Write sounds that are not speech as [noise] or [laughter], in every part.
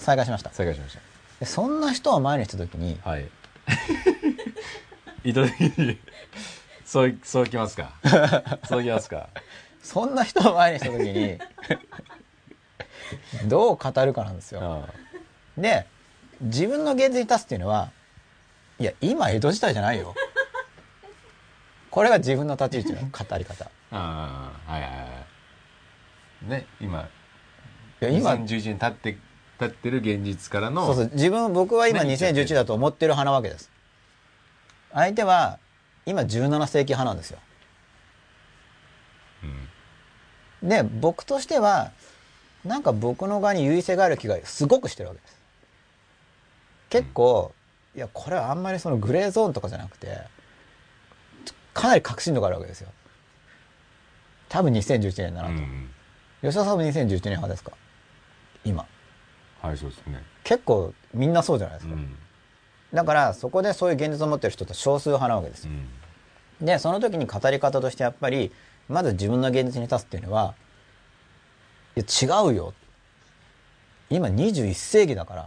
再開しました。再開しましでそんな人を前にした時にたはい。意図的にそうそうきますか？[laughs] そうきますか？そんな人を前にした時に [laughs] どう語るかなんですよ。あで自分の現実に立つっていうのはいや今江戸時代じゃないよ。これが自分の立ち位置の語り方。あああはいはいはい。ね今いや今2011年経って経ってる現実からのそうそう。自分僕は今何言っちゃってる2011だと思ってる派なわけです。相手は今17世紀派なんですよ。うん。で僕としてはなんか僕の側に優位性がある気がすごくしてるわけです。結構、いやこれはあんまりそのグレーゾーンとかじゃなくてかなり確信度があるわけですよ。多分2011年だなと、うん吉田さんも2011年派ですか？今はいそうですね。結構みんなそうじゃないですか、うん。だからそこでそういう現実を持ってる人って少数派なわけですよ。うん。でその時に語り方としてやっぱりまず自分の現実に立つっていうのはいや違うよ。今21世紀だからっ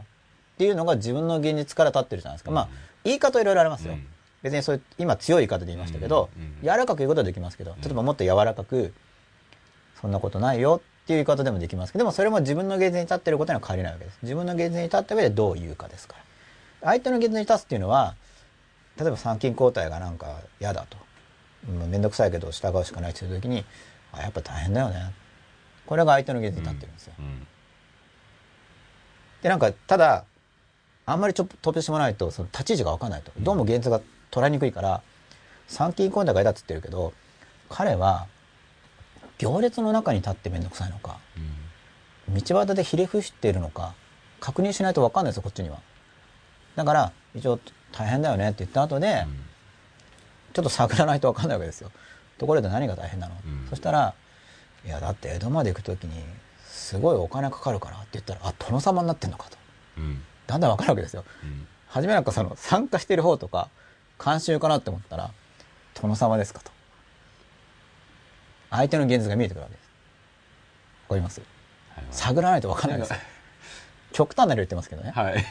ていうのが自分の現実から立ってるじゃないですか、まあ言い方いろいろありますよ、うん。別にそういう今強い言い方で言いましたけど、うんうん柔らかく言うことはできますけど例えばもっと柔らかくそんなことないよっていう言い方でもできますけどでもそれも自分の現実に立ってることには変わりないわけです。自分の現実に立った上でどう言うかですから。相手の現実に立つっていうのは例えば参勤交代がなんか嫌だと。もうめんどくさいけど従うしかないっていう時にあやっぱ大変だよね。これが相手の現実に立ってるんですよ、うんでなんかただあんまりちょっと飛びしてもらないとその立ち位置が分かんないと。どうも現実が捉えにくいから参勤交代が嫌だっつってるけど彼は行列の中に立ってめんどくさいのか道端でひれ伏しているのか確認しないと分かんないですよこっちには。だから一応大変だよねって言った後で、ちょっと探らないと分かんないわけですよ。ところで何が大変なの、うん。そしたら「いやだって江戸まで行く時にすごいお金かかるから」って言ったら「あ殿様になってんのか」と。うん。だんだん分かるわけですよ。うん。初めなんかその参加してる方とか慣習かなって思ったら「殿様ですか」と相手の現実が見えてくるわけです。わかります？はい探らないと分かんないです。よ極端な例言ってますけどね。はい。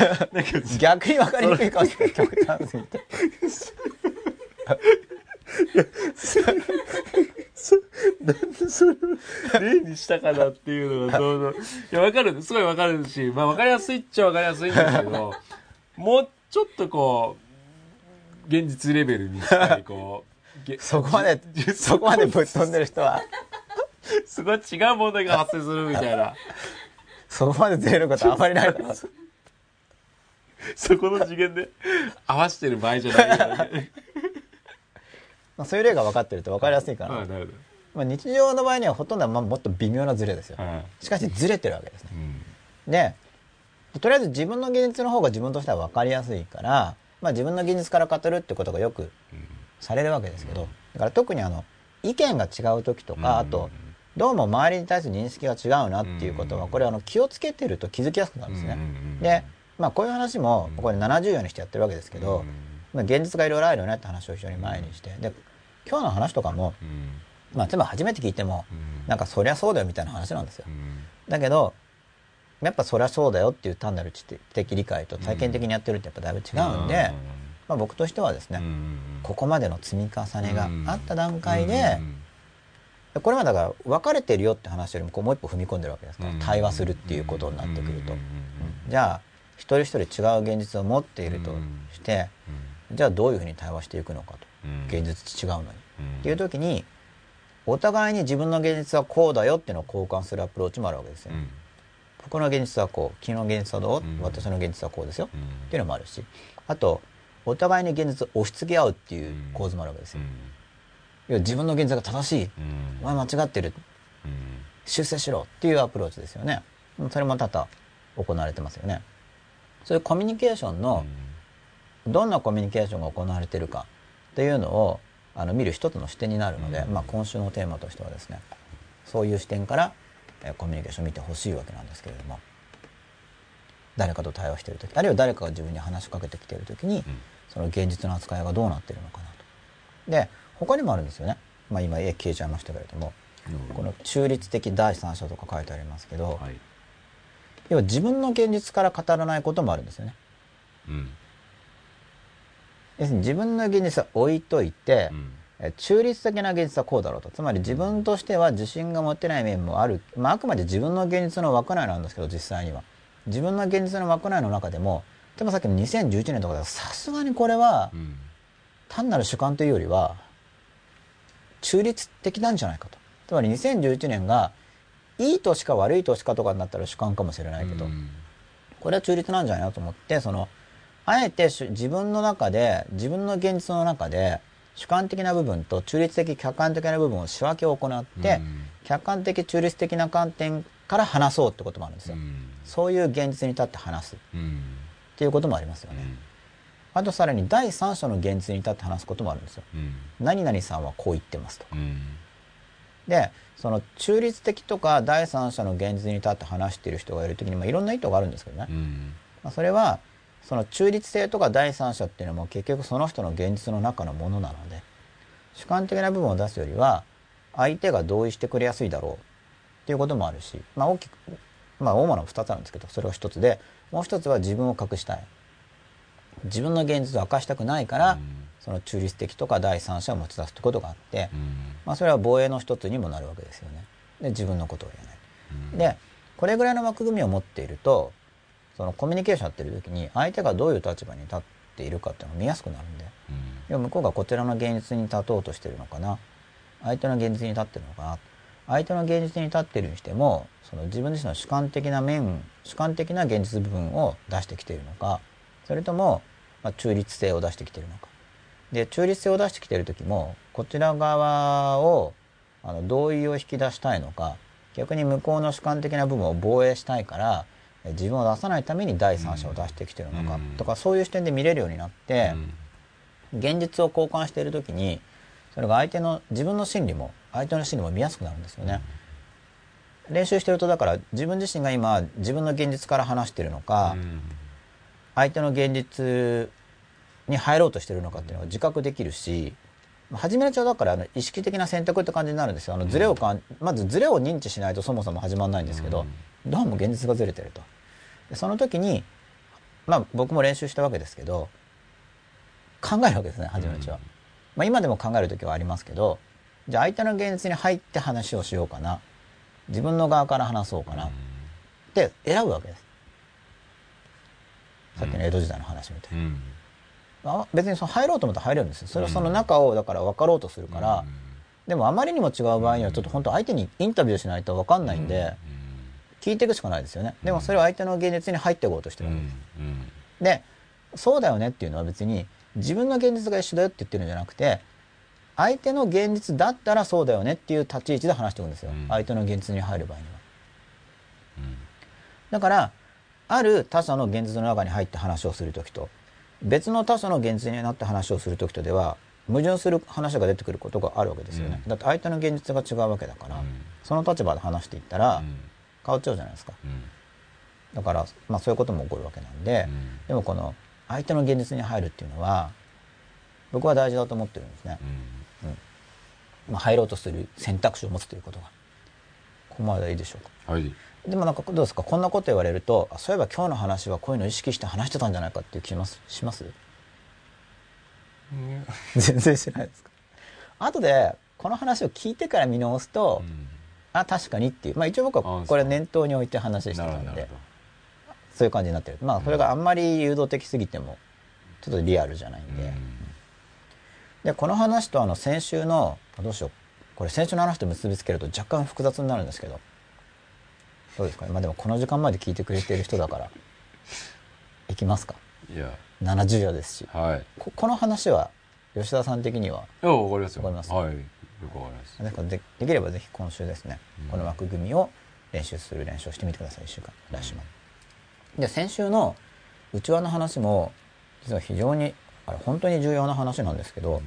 [laughs] 逆に分かりにくいかもしれない。[laughs] 極端すぎて。[laughs] なんでそれを例にしたかなっていうのがどうぞいやわかるすごいわかるしまあわかりやすいっちゃわかりやすいんですけどもうちょっとこう現実レベルにしたりこうげそこまでそこまでぶっ飛んでる人は。すごい違う問題が発生するみたいな。そこまでずれることあまりないだろう。そこの次元で合わせてる場合じゃないよね。まあそういう例が分かってると分かりやすいかな、ああなるほまあ、日常の場合にはほとんどはまあもっと微妙なズレですよ。どはいしかしずれてるわけですね。うん。でとりあえず自分の現実の方が自分としては分かりやすいから、まあ、自分の現実から語るってことがよくされるわけですけどだから特にあの意見が違う時とかあとどうも周りに対する認識が違うなっていうことはこれあの気をつけてると気づきやすくなるんですね。で、まあ、こういう話もこれ70夜にしてやってるわけですけど、まあ、現実がいろいろあるよねって話を非常に前にして。で今日の話とかも、まあ、例えば初めて聞いてもなんかそりゃそうだよみたいな話なんですよ。だけどやっぱそりゃそうだよっていう単なる知的理解と体験的にやってるってやっぱだいぶ違うんで、まあ、僕としてはですね、ここまでの積み重ねがあった段階で、これはだから分かれてるよって話よりもこうもう一歩踏み込んでるわけですから、対話するっていうことになってくると、じゃあ一人一人違う現実を持っているとして、じゃあどういうふうに対話していくのかと、現実違うのに、っていう時にお互いに自分の現実はこうだよっていうのを交換するアプローチもあるわけですよ、僕の現実はこう君の現実はどう、私の現実はこうですよ、っていうのもあるし。あとお互いに現実を押し付け合うっていう構図もあるわけですよ、いや自分の現実が正しい、お前間違ってる、修正しろっていうアプローチですよね。それも多々行われてますよね。そういうコミュニケーションのどんなコミュニケーションが行われてるかっていうのをあの見る一つの視点になるので、まあ、今週のテーマとしてはですねそういう視点から、えーコミュニケーションを見てほしいわけなんですけれども誰かと対話している時あるいは誰かが自分に話しかけてきている時に、その現実の扱いがどうなっているのかなと。で他にもあるんですよね、まあ、今絵消えちゃいましたけれども。この中立的第三者とか書いてありますけど、はい。要は自分の現実から語らないこともあるんですよね。うん。要するに自分の現実は置いといてう、ん。え中立的な現実はこうだろうと。つまり自分としては自信が持てない面もある、まあ、あくまで自分の現実の枠内なんですけど実際には。自分の現実の枠内の中でも例えばさっきの2011年とかではさすがにこれはうん単なる主観というよりは中立的なんじゃないかと。つまり2011年がいい年か悪い年かとかになったら主観かもしれないけど、うん。これは中立なんじゃないなと思ってそのあえてし自分の中で自分の現実の中で主観的な部分と中立的客観的な部分を仕分けを行って、うん。客観的中立的な観点から話そうってこともあるんですよ、うん。そういう現実に立って話すっうんていうこともありますよね、あとさらに第三者の現実に立って話すこともあるんですよ。うん。何々さんはこう言ってますとうん。でその中立的とか第三者の現実に立って話している人がいる時に、まあ、いろんな意図があるんですけどね、うん。まあ、それはその中立性とか第三者っていうのも結局その人の現実の中のものなので主観的な部分を出すよりは相手が同意してくれやすいだろうっていうこともあるし、まあ、大きくまあ主な2つあるんですけどそれが一つでもう一つは自分を隠したい。自分の現実を明かしたくないから、うん。その中立的とか第三者を持ち出すってことがあって、うん。まあ、それは防衛の一つにもなるわけですよね。で自分のことを言えない。うん。でこれぐらいの枠組みを持っているとそのコミュニケーションやってる時に相手がどういう立場に立っているかっていうのが見やすくなるんで向こうがこちらの現実に立とうとしてるのかな。相手の現実に立ってるのかな相手の現実に立ってるにしてもその自分自身の主観的な面主観的な現実部分を出してきているのかそれとも、まあ、中立性を出してきているのか。で中立性を出してきている時もこちら側をあの同意を引き出したいのか逆に向こうの主観的な部分を防衛したいからえ自分を出さないために第三者を出してきてるのかうん。とかそういう視点で見れるようになって、うん。現実を交換している時にそれが相手の自分の心理も相手の心理も見やすくなるんですよね。練習してるとだから自分自身が今自分の現実から話してるのか、うん。相手の現実に入ろうとしてるのかっていうのが自覚できるし初めのうちはだからあの意識的な選択って感じになるんですよ。あのズレをかん、まずズレを認知しないとそもそも始まらないんですけど、どうも現実がずれてると。でその時にまあ僕も練習したわけですけど考えるわけですね初めのうちは、まあ、今でも考える時はありますけどじゃあ相手の現実に入って話をしようかな。自分の側から話そうかな。って選ぶわけです。さっきの江戸時代の話みたいなう。ん。あ別にその入ろうと思ったら入れるんですよ。それはその中をだから分かろうとするから、でもあまりにも違う場合にはちょっと本当相手にインタビューしないと分かんないんで、聞いていくしかないですよね。でもそれは相手の現実に入っていこうとしてうんるわけです、うん。でそうだよねっていうのは別に自分の現実が一緒だよって言ってるんじゃなくて相手の現実だったらそうだよねっていう立ち位置で話していくんですよ、うん。相手の現実に入る場合には。だからある他者の現実の中に入って話をする時と別の他者の現実になって話をする時とでは矛盾する話が出てくることがあるわけですよね、うん。だって相手の現実が違うわけだから、うん。その立場で話していったらうん。変わっちゃうじゃないですか。うん。だから、まあ、そういうことも起こるわけなんで、うん。でもこの相手の現実に入るっていうのは僕は大事だと思ってるんですね、まあ、入ろうとする選択肢を持つということが。ここまででいいでしょうか。はい。でもなんかどうですか？こんなこと言われるとあそういえば今日の話はこういうのを意識して話してたんじゃないかっていう気します？します全然しないですか？後でこの話を聞いてから見直すと、あ確かにっていう。まあ一応僕はこれ念頭に置いて話してなたんでそういう感じになってる。まあそれがあんまり誘導的すぎてもちょっとリアルじゃないんで、どでこの話とあの先週のあどうしよう。これ先週の話と結びつけると若干複雑になるんですけど。どうですか？まあでもこの時間まで聞いてくれてる人だから。いきますか？うんいや。70夜ですし。はい。ここの話は吉田さん的には？いやわかりますよ。わかります？はい。よくわかります。なんかでできればぜひ今週ですね、この枠組みを練習する練習をしてみてください。1週間。来週まで。で先週の内輪の話も実は非常にあれ本当に重要な話なんですけど、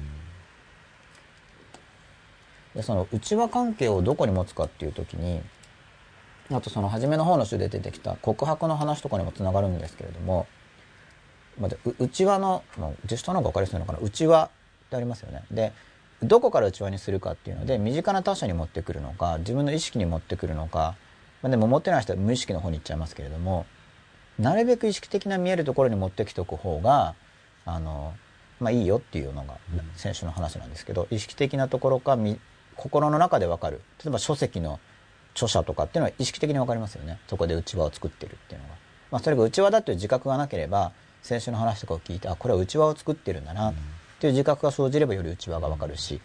でその内輪関係をどこに持つかっていう時にあとその初めの方の週で出てきた告白の話とかにもつながるんですけれども、まあ、う内輪の、まあ、実際なんか分かりやすいのかな？内輪ってありますよね。でどこから内輪にするかっていうので身近な他者に持ってくるのか自分の意識に持ってくるのかまあ、でも持ってない人は無意識の方に行っちゃいますけれどもなるべく意識的な見えるところに持ってきておく方があの、まあ、いいよっていうのが先週の話なんですけど、意識的なところかみ心の中で分かる。例えば書籍の著者とかっていうのは意識的に分かりますよね。そこで内輪を作ってるっていうのが、まあ、それが内輪だという自覚がなければ先週の話とかを聞いてあこれは内輪を作ってるんだなっていう自覚が生じればより内輪が分かるし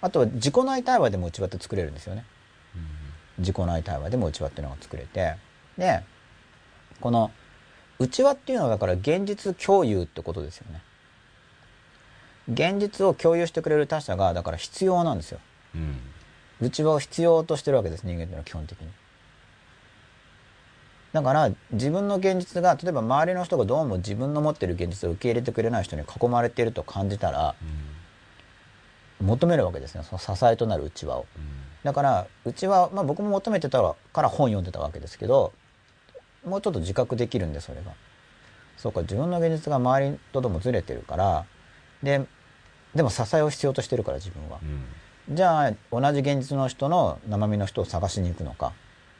あとは自己内対話でも内輪って作れるんですよね。自己内対話でも内輪っていうのが作れて。でこの内輪っていうのはだから現実共有ってことですよね。現実を共有してくれる他者がだから必要なんですよ。うん。内輪を必要としてるわけです人間っていうのは基本的に。だから自分の現実が例えば周りの人がどうも自分の持ってる現実を受け入れてくれない人に囲まれていると感じたら求めるわけですね。その支えとなる内輪を。だから内輪、まあ、僕も求めてたから本読んでたわけですけどもうちょっと自覚できるんでそれが。そうか自分の現実が周りとどもずれてるから。ででも支えを必要としてるから自分は。うん。じゃあ同じ現実の人の生身の人を探しに行くのか。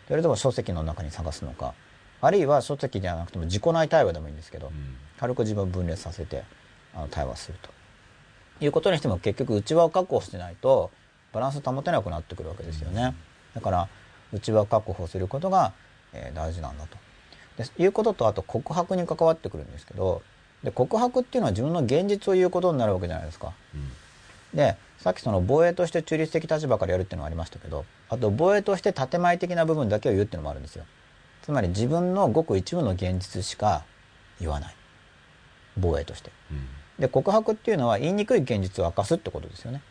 それとも書籍の中に探すのか。あるいは書籍じゃなくても自己内対話でもいいんですけど、うん。軽く自分を分裂させてあの対話すると。いうことにしても結局内輪を確保してないとバランス保てなくなってくるわけですよね。だから内輪を確保することが、えー大事なんだとでいうこととあと告白に関わってくるんですけどで告白っていうのは自分の現実を言うことになるわけじゃないですか。でさっきその防衛として中立的立場からやるっていうのがありましたけどあと防衛として建前的な部分だけを言うっていうのもあるんですよ。つまり自分のごく一部の現実しか言わない。防衛として。うん。で告白っていうのは言いにくい現実を明かすってことですよね。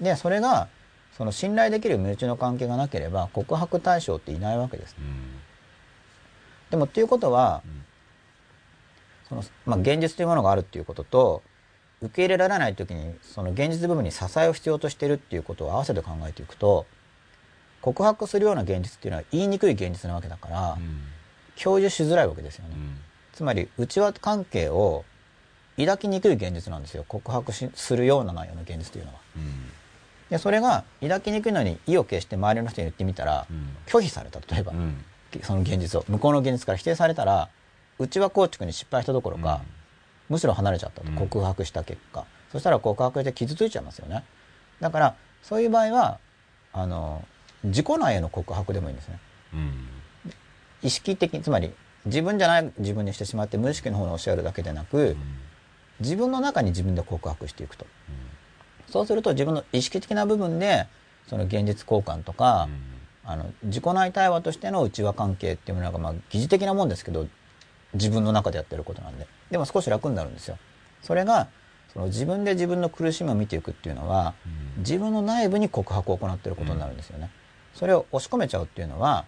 でそれがその信頼できる身内の関係がなければ告白対象っていないわけですでもっていうことはその、まあ、現実というものがあるっていうことと受け入れられない時にその現実部分に支えを必要としてるっていうことを合わせて考えていくと告白するような現実っていうのは言いにくい現実なわけだから共有しづらいわけですよね。つまり内輪関係を抱きにくい現実なんですよ。告白しするような内容の現実というのは。でそれが抱きにくいのに意を決して周りの人に言ってみたら拒否された例えば、その現実を。向こうの現実から否定されたら内輪構築に失敗したどころか、むしろ離れちゃったと。うん。告白した結果、そしたら告白して傷ついちゃいますよね。だからそういう場合はあの自己内への告白でもいいんですね。意識的につまり自分じゃない自分にしてしまって無意識の方に教えるだけでなく、自分の中に自分で告白していくと。そうすると自分の意識的な部分でその現実交換とか、あの自己内対話としての内輪関係っていうものがまあ疑似的なもんですけど自分の中でやってることなんで。でも少し楽になるんですよ。それがその自分で自分の苦しみを見ていくっていうのは自分の内部に告白を行っていることになるんですよね、それを押し込めちゃうっていうのは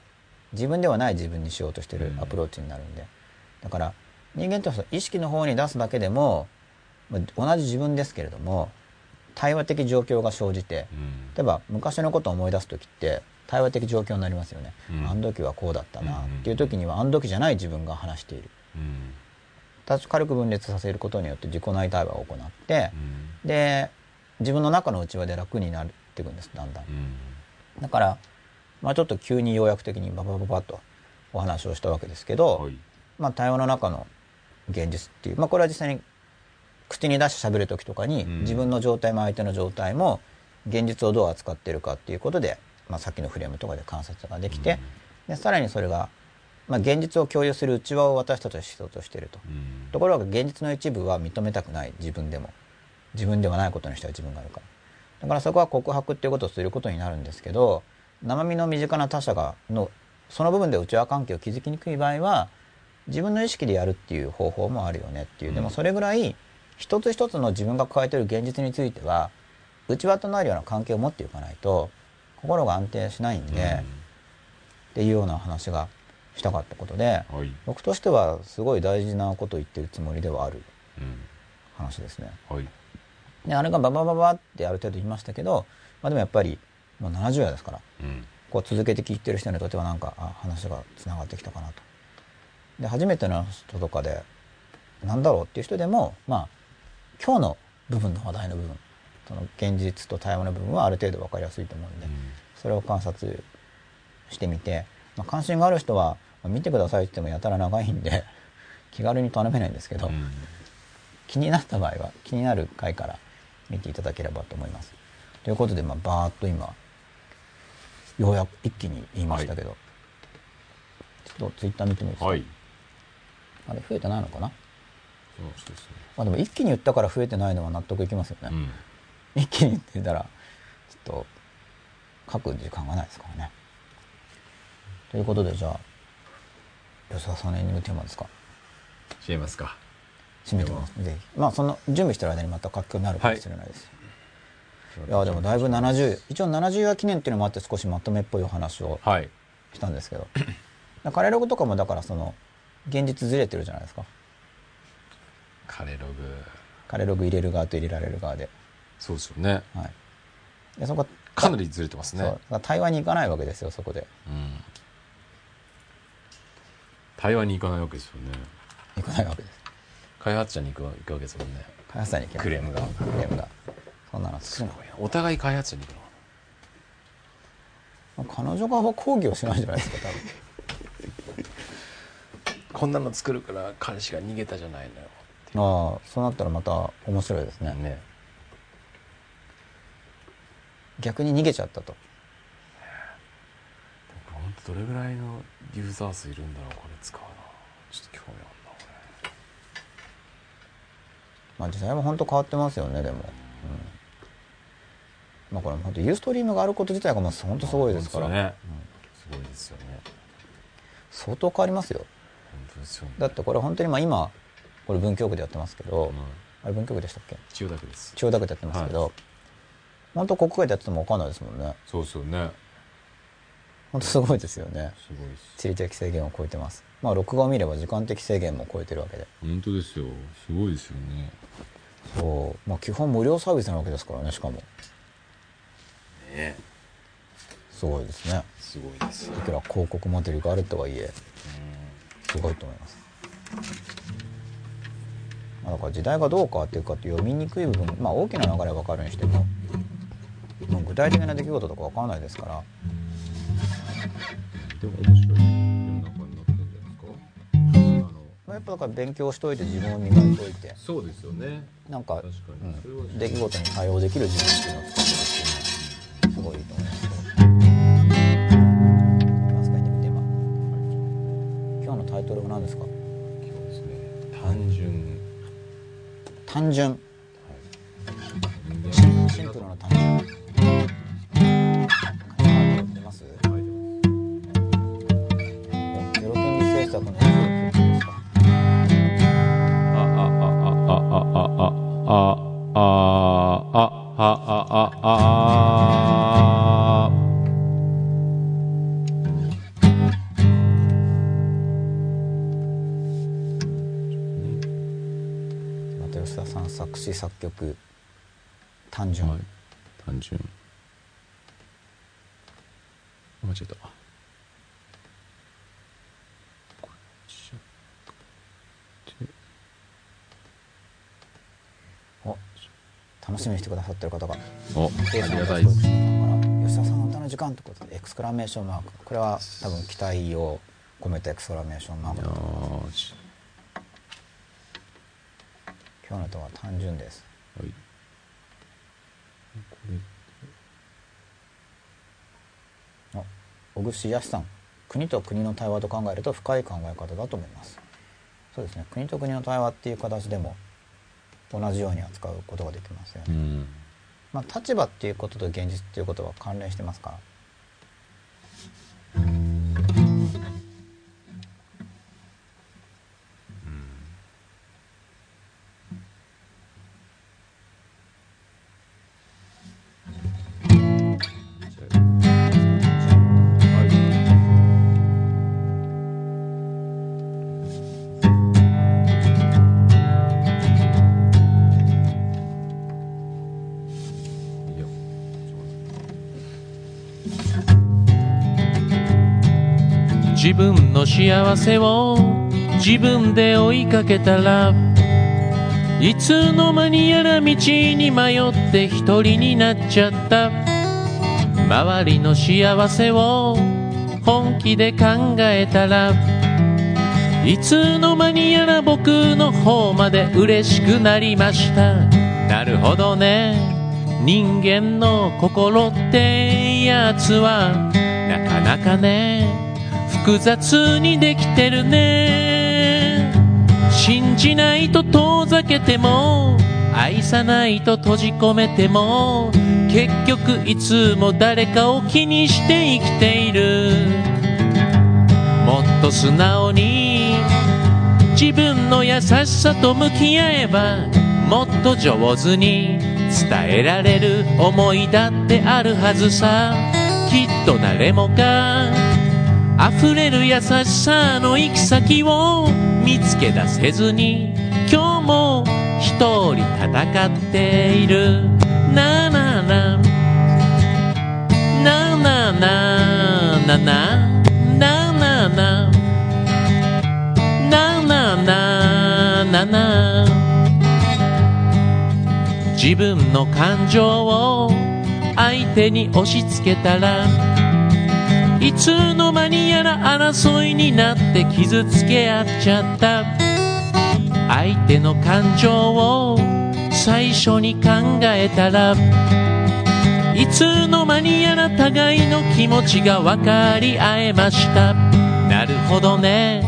自分ではない自分にしようとしてるアプローチになるんで。だから人間ってその意識の方に出すだけでもまあ同じ自分ですけれども対話的状況が生じて例えば昔のことを思い出す時って対話的状況になりますよね、うん。あの時はこうだったな。っていう時にはあの時じゃない自分が話している。た軽く分裂させることによって自己内対話を行ってで自分の中の内輪で楽になっていくんですだんだん。だから、まあ、ちょっと急に要約的にババババッとお話をしたわけですけど、まあ、対話の中の現実っていう、まあ、これは実際に口に出して喋る時とかに、うん。自分の状態も相手の状態も現実をどう扱っているかっていうことで、まあ、さっきのフレームとかで観察ができて、でさらにそれが、まあ、現実を共有する内輪を私たちは必要としていると。ところが現実の一部は認めたくない。自分でも。自分ではないことにしては自分があるから。だからそこは告白っていうことをすることになるんですけど生身の身近な他者がのその部分で内輪関係を築きにくい場合は自分の意識でやるっていう方法もあるよねっていう、でもそれぐらい一つ一つの自分が抱えている現実については内輪となるような関係を持っていかないと心が安定しないんで、っていうような話がしたかったことで、僕としてはすごい大事なことを言ってるつもりではある話ですね。であれがババババってある程度言いましたけど、まあ、でもやっぱりもう70代ですから、こう続けて聞いてる人にとってはなんかあ話がつながってきたかなと。で初めての人とかでなんだろうっていう人でもまあ今日の部分の話題の部分その現実と対話の部分はある程度分かりやすいと思うんで、それを観察してみて、まあ、関心がある人は、まあ見てくださいって言ってもやたら長いんで [laughs] 気軽に頼めないんですけど、うん。気になった場合は気になる回から見ていただければと思います。ということで、まあ、バーッと今ようやく一気に言いましたけど、ちょっとツイッター見てもいいですか、はい。あれ増えてないのかな、そうですね。まあ、でも一気に言ったから増えてないのは納得いきますよね、うん一気に言ってたらちょっと書く時間がないですからね。ということでじゃあ吉田さんのエンディングテーマですか？違いますか。締めてます。ぜひ。まあその準備してる間にまた書きになるかもしれないです、い、やでもだいぶ70一応70夜記念っていうのもあって少しまとめっぽいお話をはい。したんですけど。[clears throat] カレーログとかもだからその現実ずれてるじゃないですか。カレログ。カレーログ入れる側と入れられる側で,、そうですよね。はい、でそこはかなりずれてますね。対話に行かないわけですよそこで。うん。対話に行かないわけですよね。行かないわけです。開発者に行くわ行くわけですもんね。開発者に行けクレームが。クレームが。そんなの。すごいな。お互い開発者に行くの？彼女側は抗議をしないんじゃないですか多分。[laughs] こんなの作るから彼氏が逃げたじゃないのよああそうなったらまた面白いですね。ね逆に逃げちゃったと。本当どれぐらいのユーザー数いるんだろうこれ使うなちょっと興味あるなこまあ時代も本当変わってますよねでも、うん、まあこれ本当ユーストリームがあること自体がまあ本当すごいですから。本当ね。すごいですよね。相当変わりますよ。本当ですよね。だってこれ本当にまあ今これ文京区でやってますけど、うん。あれ文京区でしたっけ？千代田区です。千代田区でやってますけど、本当国会でやってても分かんないですもんね。そうですよね。本当すごいですよね。すごいです。地理的制限を超えてます。まあ録画を見れば時間的制限も超えてるわけで。本当ですよ。すごいですよね。そう。まあ基本無料サービスなわけですからねしかも。ねすごいですね。すごいですいくら広告モデルがあるとはいえすごいと思います、まあ、だから時代がどう変わっていくかって読みにくい部分まあ大きな流れは分かるにしてももう具体的な出来事とか分からないですから。でも面白い。世の中になってるんじゃないですか？まあやっぱだから勉強しといて自分を磨いておいて。そうですよね。なんか、うん、出来事に対応できる自分っていうのを作っていくっていうのはすごいいいと思います今日のタイトルは何ですか？今日ですね単純。単純。人間シンプルな単純たあああああああああまああ。また吉田さん作詞作曲単純、はい、単純間違えた。楽しみにしてくださってる方がおがたい吉田さんの歌の時間ってことでエクスクラメーションマーク。これは多分期待を込めたエクスクラメーションマーク。だと思いますよし。今日の歌は単純です。はい。これあ小串康さん。国と国の対話と考えると深い考え方だと思います。そうですね。国と国の対話っていう形でも同じように扱うことができますよね、うん。まあ、立場っていうことと現実っていうことは関連してますから自分の幸せを自分で追いかけたらいつの間にやら道に迷って一人になっちゃった。周りの幸せを本気で考えたらいつの間にやら僕の方まで嬉しくなりました。なるほどね。人間の心ってやつはなかなかね。複雑にできてるね。信じないと遠ざけても愛さないと閉じ込めても結局いつも誰かを気にして生きている。もっと素直に自分の優しさと向き合えばもっと上手に伝えられる思いだってあるはずさ。きっと誰もが溢れる優しさの行き先を見つけ出せずに今日も一人戦っている。なななななななななななななななな自分の感情を相手に押し付けたらいつの間にやら争いになって傷つけ合っちゃった。相手の感情を最初に考えたらいつの間にやら互いの気持ちが分かり合えました。なるほどね。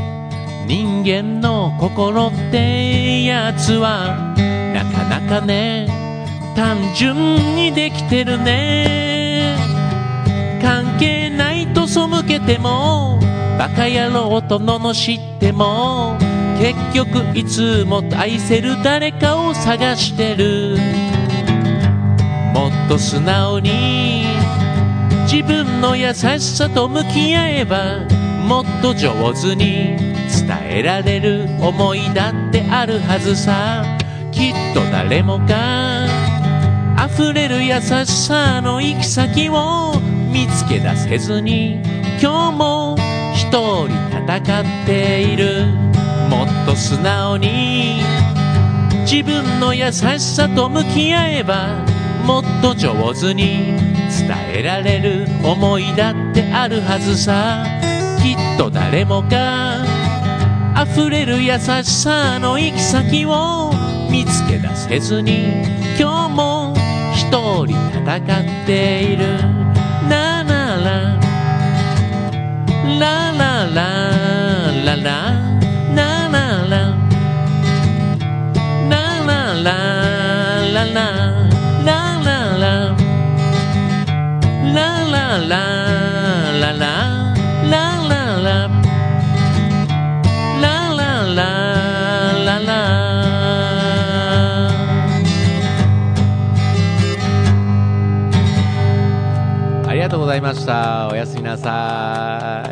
人間の心ってやつはなかなかね単純にできてるね。関係ないと背けてもバカ野郎と罵っても結局いつも愛せる誰かを探してる。もっと素直に自分の優しさと向き合えばもっと上手に伝えられる思いだってあるはずさ。きっと誰もが溢れる優しさの行き先を見つけ出せずに今日も一人戦っている。もっと素直に自分の優しさと向き合えばもっと上手に伝えられる思いだってあるはずさ。きっと誰もが溢れる優しさの行き先を見つけ出せずに今日も一人戦っている。ラララララララララララララララララララありがとうございました。おやすみなさい。